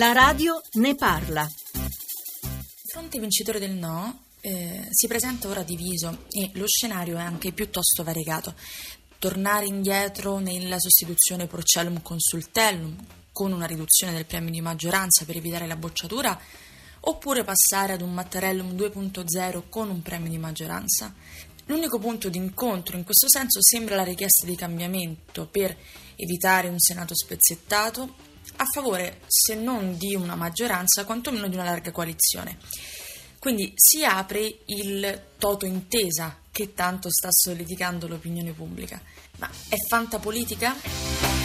La radio ne parla. Fronte vincitore del no eh, si presenta ora diviso e lo scenario è anche piuttosto variegato. Tornare indietro nella sostituzione Porcellum Consultellum con una riduzione del premio di maggioranza per evitare la bocciatura oppure passare ad un Mattarellum 2.0 con un premio di maggioranza? L'unico punto di incontro in questo senso sembra la richiesta di cambiamento per evitare un Senato spezzettato a favore, se non di una maggioranza, quantomeno di una larga coalizione. Quindi si apre il toto intesa che tanto sta solleticando l'opinione pubblica. Ma è fantapolitica?